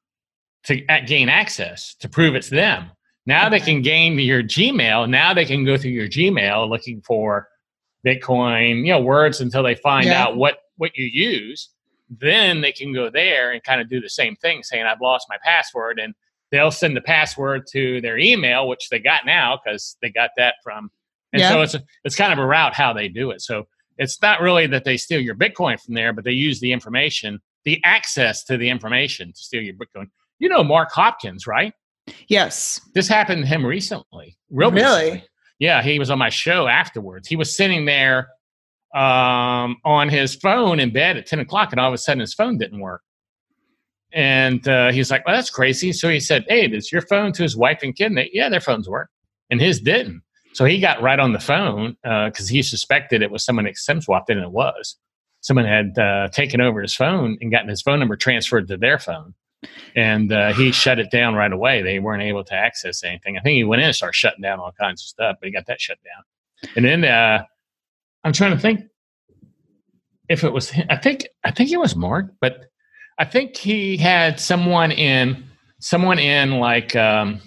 to gain access to prove it's them. Now they can gain your Gmail. Now they can go through your Gmail looking for Bitcoin, you know, words until they find Yeah. out what what you use. Then they can go there and kind of do the same thing, saying, I've lost my password. And they'll send the password to their email, which they got now because they got that from. And so it's a, it's kind of a route how they do it. So it's not really that they steal your Bitcoin from there, but they use the information, the access to the information to steal your Bitcoin. You know Mark Hopkins, right? Yes. This happened to him recently. Real really? Recently. Yeah, he was on my show afterwards. He was sitting there um, on his phone in bed at 10 o'clock, and all of a sudden his phone didn't work. And uh, he's like, well, that's crazy. So he said, hey, does your phone to his wife and kid? And they, yeah, their phones work. And his didn't. So he got right on the phone because uh, he suspected it was someone SIM swapped, and it was. Someone had uh, taken over his phone and gotten his phone number transferred to their phone. And uh, he shut it down right away. They weren't able to access anything. I think he went in and started shutting down all kinds of stuff, but he got that shut down. And then uh, I'm trying to think if it was. I think I think it was Mark, but I think he had someone in someone in like um,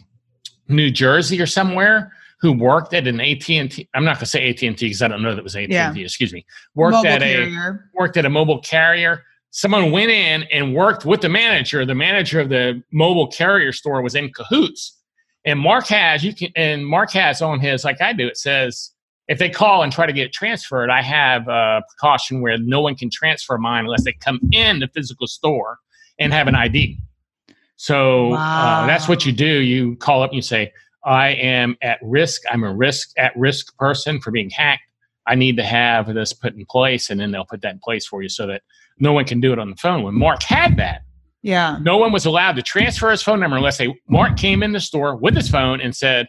New Jersey or somewhere who worked at an AT&T I'm not going to say AT&T because I don't know that it was AT&T yeah. excuse me worked mobile at carrier. a worked at a mobile carrier someone went in and worked with the manager the manager of the mobile carrier store was in cahoots and Mark has you can and Mark has on his like I do it says if they call and try to get transferred I have a precaution where no one can transfer mine unless they come in the physical store and have an ID so wow. uh, that's what you do you call up and you say I am at risk. I'm a risk at risk person for being hacked. I need to have this put in place, and then they'll put that in place for you so that no one can do it on the phone. When Mark had that, yeah, no one was allowed to transfer his phone number unless they Mark came in the store with his phone and said,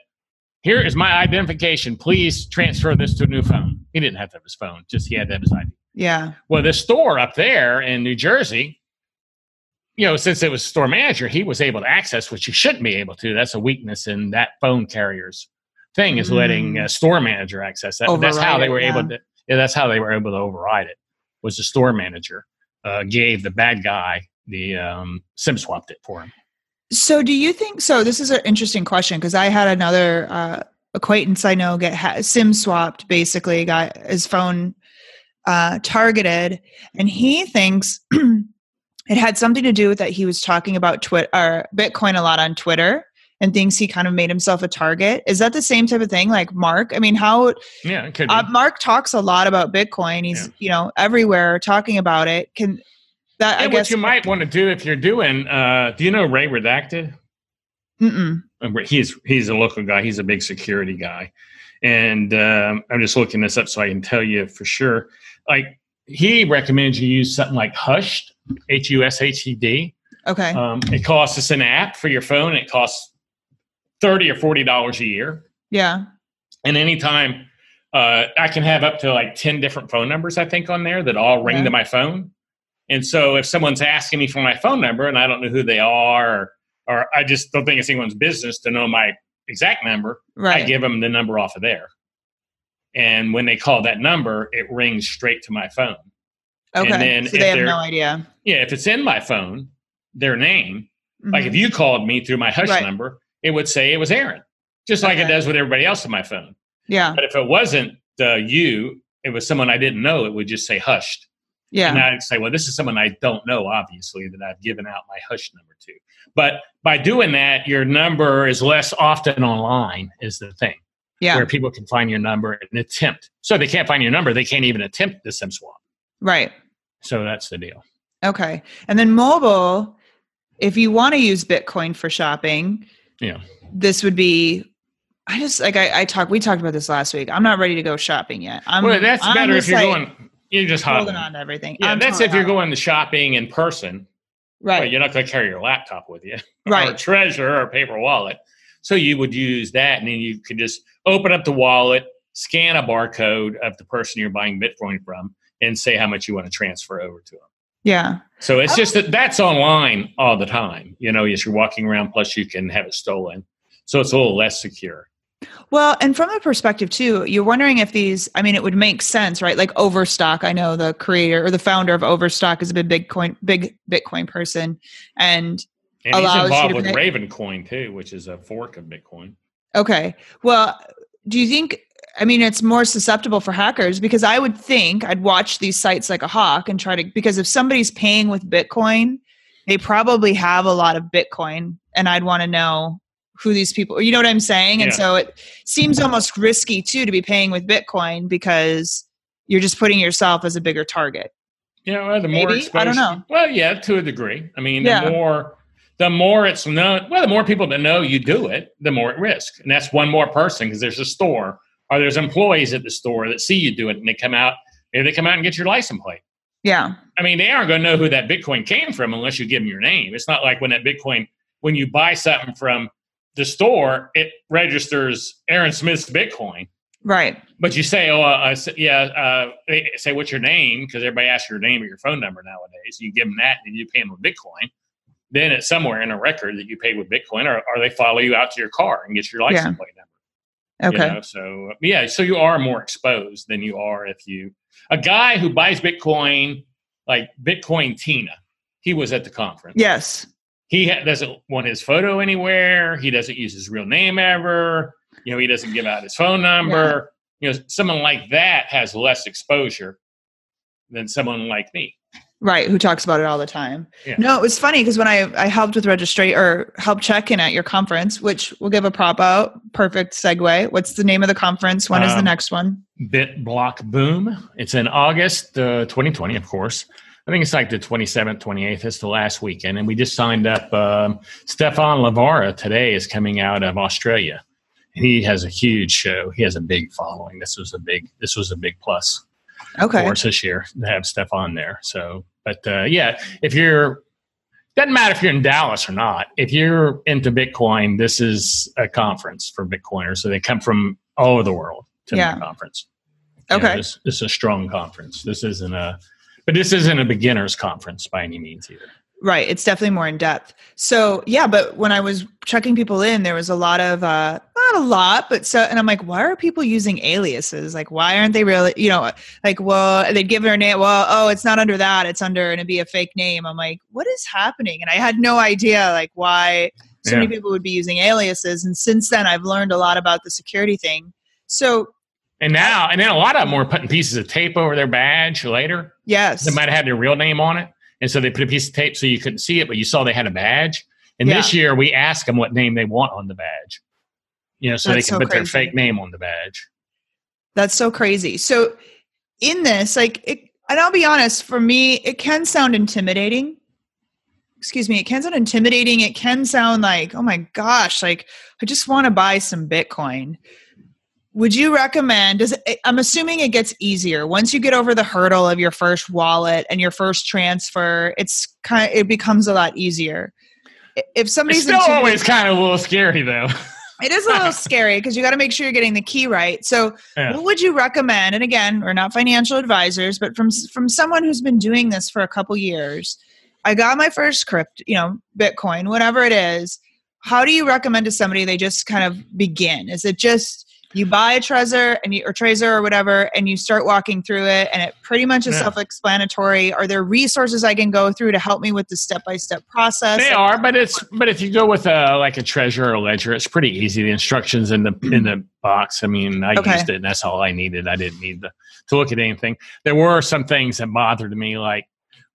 "Here is my identification. Please transfer this to a new phone." He didn't have to have his phone; just he had to have his ID. Yeah. Well, the store up there in New Jersey you know, since it was store manager, he was able to access, which you shouldn't be able to. That's a weakness in that phone carrier's thing is mm. letting a store manager access that. that's how they were it, able yeah. to. Yeah, that's how they were able to override it. Was the store manager uh, gave the bad guy the um, sim swapped it for him. So, do you think? So, this is an interesting question because I had another uh, acquaintance I know get ha- sim swapped. Basically, got his phone uh, targeted, and he thinks it had something to do with that he was talking about Twitter or Bitcoin a lot on Twitter and thinks he kind of made himself a target. Is that the same type of thing like Mark? I mean, how Yeah, uh, Mark talks a lot about Bitcoin. He's, yeah. you know, everywhere talking about it. Can that yeah, I guess what you might want to do if you're doing uh do you know Ray Redacted? Mm-mm. Uh, he's he's a local guy. He's a big security guy. And um, I'm just looking this up so I can tell you for sure. Like he recommends you use something like Hushed, H U S H E D. Okay. Um, it costs us an app for your phone. It costs thirty or forty dollars a year. Yeah. And anytime uh, I can have up to like ten different phone numbers, I think, on there that all ring yeah. to my phone. And so if someone's asking me for my phone number and I don't know who they are, or, or I just don't think it's anyone's business to know my exact number, right. I give them the number off of there. And when they call that number, it rings straight to my phone. Okay. And then so they have no idea. Yeah, if it's in my phone, their name, mm-hmm. like if mm-hmm. you called me through my hush right. number, it would say it was Aaron, just okay. like it does with everybody else on my phone. Yeah. But if it wasn't uh, you, it was someone I didn't know, it would just say hushed. Yeah. And I'd say, well, this is someone I don't know, obviously, that I've given out my hush number to. But by doing that, your number is less often online, is the thing yeah. where people can find your number and attempt. So they can't find your number, they can't even attempt the SIM swap. Right. So that's the deal. Okay. And then mobile, if you want to use Bitcoin for shopping, yeah, this would be. I just like I, I talked. We talked about this last week. I'm not ready to go shopping yet. I'm, well, that's I'm better if you're like, going. You're just holding on to everything. Yeah, I'm that's if you're going to shopping in person. Right. But you're not going to carry your laptop with you, right? Or Trezor or paper wallet. So you would use that, and then you could just open up the wallet, scan a barcode of the person you're buying Bitcoin from, and say how much you want to transfer over to them. Yeah. So it's just that that's online all the time. You know, as you're walking around, plus you can have it stolen. So it's a little less secure. Well, and from the perspective too, you're wondering if these, I mean, it would make sense, right? Like Overstock, I know the creator or the founder of Overstock is a big Bitcoin, big Bitcoin person. And and he's involved with Ravencoin too, which is a fork of Bitcoin. Okay. Well, do you think I mean it's more susceptible for hackers because I would think I'd watch these sites like a hawk and try to because if somebody's paying with Bitcoin, they probably have a lot of Bitcoin and I'd want to know who these people you know what I'm saying? And yeah. so it seems almost risky too to be paying with Bitcoin because you're just putting yourself as a bigger target. Yeah, well, the more Maybe? exposure. I don't know. Well, yeah, to a degree. I mean, yeah. the more the more it's known, well, the more people that know you do it, the more at risk. And that's one more person because there's a store or there's employees at the store that see you do it and they come out, maybe they come out and get your license plate. Yeah. I mean, they aren't going to know who that Bitcoin came from unless you give them your name. It's not like when that Bitcoin, when you buy something from the store, it registers Aaron Smith's Bitcoin. Right. But you say, oh, uh, yeah, uh, say what's your name because everybody asks your name or your phone number nowadays. You give them that and you pay them with Bitcoin then it's somewhere in a record that you paid with Bitcoin, or, or they follow you out to your car and get your license yeah. plate number. Okay. You know? So yeah, so you are more exposed than you are if you a guy who buys Bitcoin like Bitcoin Tina. He was at the conference. Yes. He ha- doesn't want his photo anywhere. He doesn't use his real name ever. You know, he doesn't give out his phone number. Yeah. You know, someone like that has less exposure than someone like me. Right, who talks about it all the time. Yeah. No, it was funny because when I, I helped with registration or helped check in at your conference, which we'll give a prop out, perfect segue. What's the name of the conference? When um, is the um, next one? Bit Block Boom. It's in August uh, 2020, of course. I think it's like the 27th, 28th. It's the last weekend. And we just signed up. Um, Stephan Livera today is coming out of Australia. He has a huge show. He has a big following. This was a big, this was a big plus okay. for us this year to have Stephan there. So but uh, yeah, if you're doesn't matter if you're in Dallas or not. If you're into Bitcoin, this is a conference for Bitcoiners. So they come from all over the world to yeah. the conference. Okay, you know, this, this is a strong conference. This isn't a, but this isn't a beginners conference by any means either. Right. It's definitely more in depth. So yeah, but when I was checking people in, there was a lot of uh not a lot, but so and I'm like, why are people using aliases? Like why aren't they really you know, like, well, they'd give their name, well, oh, it's not under that, it's under and it'd be a fake name. I'm like, what is happening? And I had no idea like why so yeah. many people would be using aliases. And since then I've learned a lot about the security thing. So and now, and then a lot of them were putting pieces of tape over their badge later. Yes. They might have had their real name on it. And so they put a piece of tape so you couldn't see it, but you saw they had a badge. And yeah. this year we ask them what name they want on the badge. You know, so That's they can so put crazy. their fake name on the badge. That's so crazy. So in this, like it, and I'll be honest, for me, it can sound intimidating. Excuse me, it can sound intimidating. It can sound like, oh my gosh, like I just want to buy some Bitcoin would you recommend does it, i'm assuming it gets easier. Once you get over the hurdle of your first wallet and your first transfer it's kind of, it becomes a lot easier. If somebody's it's still always kind of a little scary though. It is a little scary because you got to make sure you're getting the key right. So yeah. what would you recommend and again we're not financial advisors but from from someone who's been doing this for a couple years i got my first crypt you know bitcoin whatever it is how do you recommend to somebody they just kind of begin? Is it just you buy a Trezor and you, or Trezor or whatever, and you start walking through it, and it pretty much is yeah. self-explanatory. Are there resources I can go through to help me with the step-by-step process? They are, but it's but if you go with a like a Trezor or a ledger, it's pretty easy. The instructions in the in the box. I mean, I okay. used it, and that's all I needed. I didn't need to, to look at anything. There were some things that bothered me, like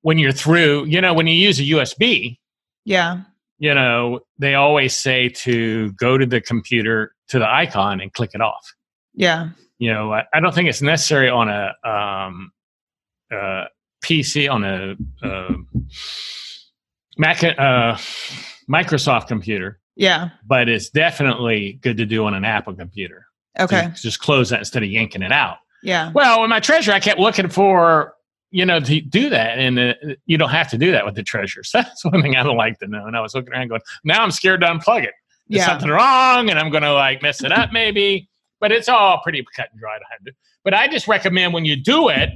when you're through. You know, when you use a USB. Yeah you know, they always say to go to the computer to the icon and click it off. Yeah. You know, I, I don't think it's necessary on a um, uh, PC on a uh, Mac uh, Microsoft computer. Yeah. But it's definitely good to do on an Apple computer. Okay. just close that instead of yanking it out. Yeah. Well, in my Trezor, I kept looking for you know, to do that. And uh, you don't have to do that with the Trezors. That's one thing I don't like to know. And I was looking around going, now I'm scared to unplug it. There's yeah. something wrong and I'm going to like mess it up maybe. But it's all pretty cut and dried. But I just recommend when you do it,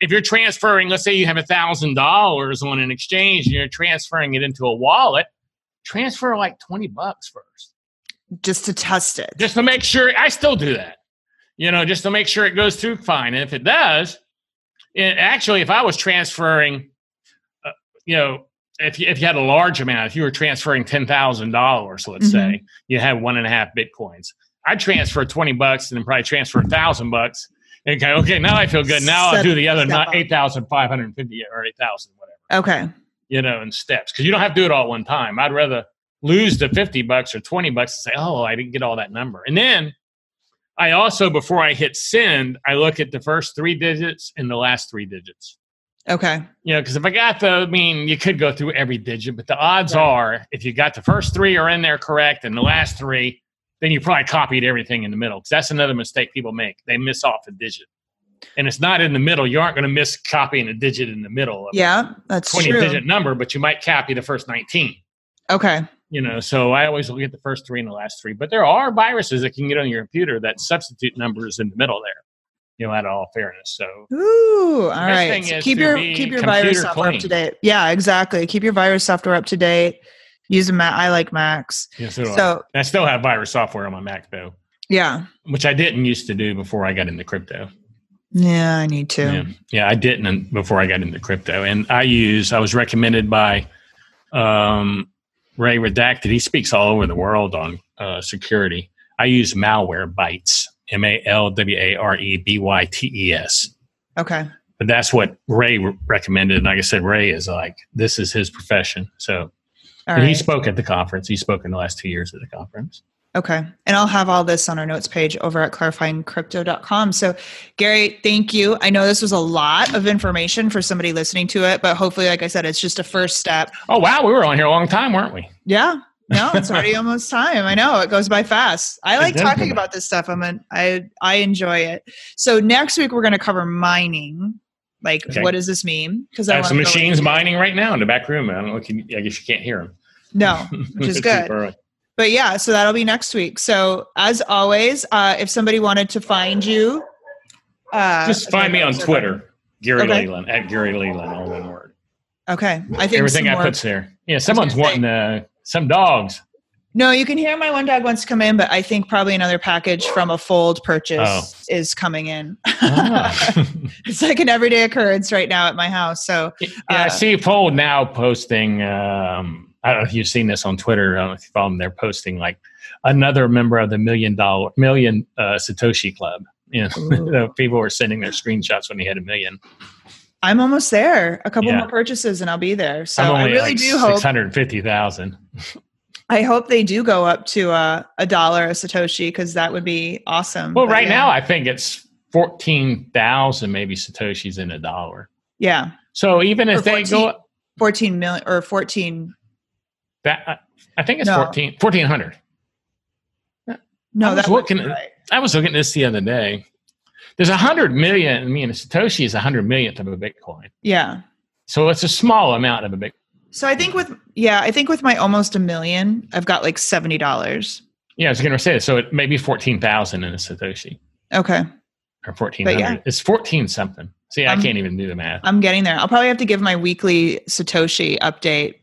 if you're transferring, let's say you have a thousand dollars on an exchange and you're transferring it into a wallet, transfer like 20 bucks first. Just to test it. Just to make sure. I still do that. You know, just to make sure it goes through fine. And if it does, actually, if I was transferring, uh, you know, if you, if you had a large amount, if you were transferring ten thousand dollars, let's mm-hmm. say you had one and a half bitcoins, I'd transfer twenty bucks and then probably transfer a thousand bucks. And go, okay, now I feel good. Now I'll do the other not eight thousand five hundred fifty or eight thousand, whatever. Okay. You know, in steps because you don't have to do it all at one time. I'd rather lose the fifty bucks or twenty bucks and say, oh, I didn't get all that number, and then I also, before I hit send, I look at the first three digits and the last three digits. Okay. You know, because if I got the, I mean, you could go through every digit, but the odds right. are if you got the first three are in there correct and the last three, then you probably copied everything in the middle. Because that's another mistake people make. They miss off a digit. And it's not in the middle. You aren't going to miss copying a digit in the middle. yeah, that's 20 true. digit number, but you might copy the first 19. Okay. You know, so I always look at the first three and the last three. But there are viruses that can get on your computer that substitute numbers in the middle there you know, out of all fairness. So, ooh, all right. So keep your keep your virus software clean. up to date. Yeah, exactly. Keep your virus software up to date. Use a Mac. I like Macs. Yeah, so, so I. I still have virus software on my Mac though. Yeah, which I didn't used to do before I got into crypto. Yeah, I need to. Yeah, yeah I didn't before I got into crypto, and I use. I was recommended by um, Ray Redacted. He speaks all over the world on uh, security. I use Malwarebytes M A L W A R E B Y T E S. Okay. But that's what Ray recommended. And like I said, Ray is like, this is his profession. So right. he spoke at the conference. He spoke in the last two years at the conference. Okay. And I'll have all this on our notes page over at clarifyingcrypto.com. So, Gary, thank you. I know this was a lot of information for somebody listening to it, but hopefully, like I said, it's just a first step. Oh, wow. We were on here a long time, weren't we? Yeah. No, it's already almost time. I know it goes by fast. I like talking about this stuff. I'm an, I I enjoy it. So next week we're going to cover mining. Like, okay. what does this mean? Because I, uh, have some machines mining right now in the back room. I don't know. You, I guess you can't hear them. No, which is good. But yeah, so that'll be next week. So as always, uh, if somebody wanted to find you, uh, just find me on Twitter, Gary okay. Leland at Gary Leland, all one word. Okay, I think everything I put there. Yeah, someone's wanting to some dogs. No, you can hear my one dog wants to come in, but I think probably another package from a fold purchase oh. is coming in. Ah. it's like an everyday occurrence right now at my house. So yeah, uh, I see Fold now posting. Um, I don't know if you've seen this on Twitter. I don't know if you follow them. They're posting like another member of the million dollar million uh, Satoshi Club. You know, people were sending their screenshots when he had a million. I'm almost there. A couple yeah. more purchases and I'll be there. So I really like do hope six hundred fifty thousand. I hope they do go up to uh, a dollar a satoshi because that would be awesome. Well, but right yeah. now I think it's fourteen thousand maybe satoshis in a dollar. Yeah. So even if 14, they go fourteen million or fourteen. That I think it's no. 14, 1400. No, I was looking. Right. I was looking at this the other day. There's a hundred million. I mean, a Satoshi is a hundred millionth of a Bitcoin. Yeah. So it's a small amount of a Bitcoin. So I think with yeah, I think with my almost a million, I've got like seventy dollars. Yeah, I was going to say so. It may be fourteen thousand in a Satoshi. Okay. Or fourteen hundred. Yeah. It's fourteen something. See, I can't even do the math. I'm getting there. I'll probably have to give my weekly Satoshi update.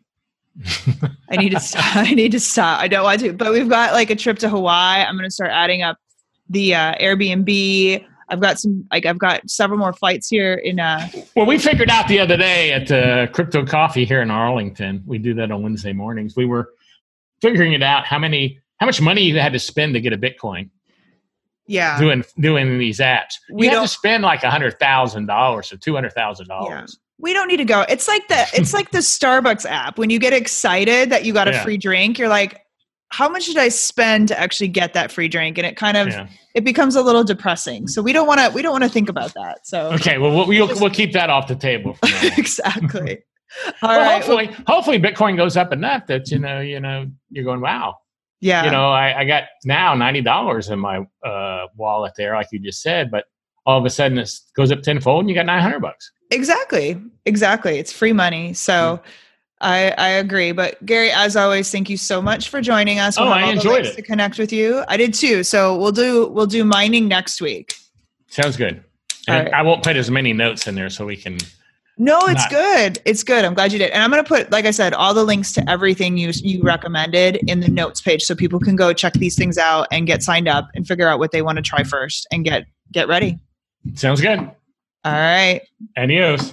I need to stop. I need to stop. I don't want to, but we've got like a trip to Hawaii. I'm going to start adding up the uh, Airbnb I've got some like I've got several more flights here in uh Well, we figured out the other day at uh, Crypto Coffee here in Arlington. We do that on Wednesday mornings. We were figuring it out how many how much money you had to spend to get a Bitcoin. Yeah. Doing doing these apps. We have to spend like a hundred thousand dollars or two hundred thousand yeah. dollars. We don't need to go. It's like the it's like the Starbucks app. When you get excited that you got a yeah. free drink, you're like, how much did I spend to actually get that free drink? And it kind of yeah. it becomes a little depressing. So we don't want to we don't want to think about that. So okay, well we'll we'll, we'll keep that off the table. exactly. All well, right. Hopefully, well, hopefully Bitcoin goes up enough that you know you know you're going wow. Yeah. You know I, I got now ninety dollars in my uh, wallet there, like you just said, but all of a sudden it goes up tenfold and you got nine hundred bucks. Exactly. Exactly. It's free money. So. Mm-hmm I, I agree. But Gary, as always, thank you so much for joining us. We'll oh, I enjoyed it. To connect with you, I did too. So we'll do we'll do mining next week. Sounds good. And right. I won't put as many notes in there so we can. No, it's not. good. It's good. I'm glad you did. And I'm going to put, like I said, all the links to everything you you recommended in the notes page, so people can go check these things out and get signed up and figure out what they want to try first and get get ready. Sounds good. All right. Adios.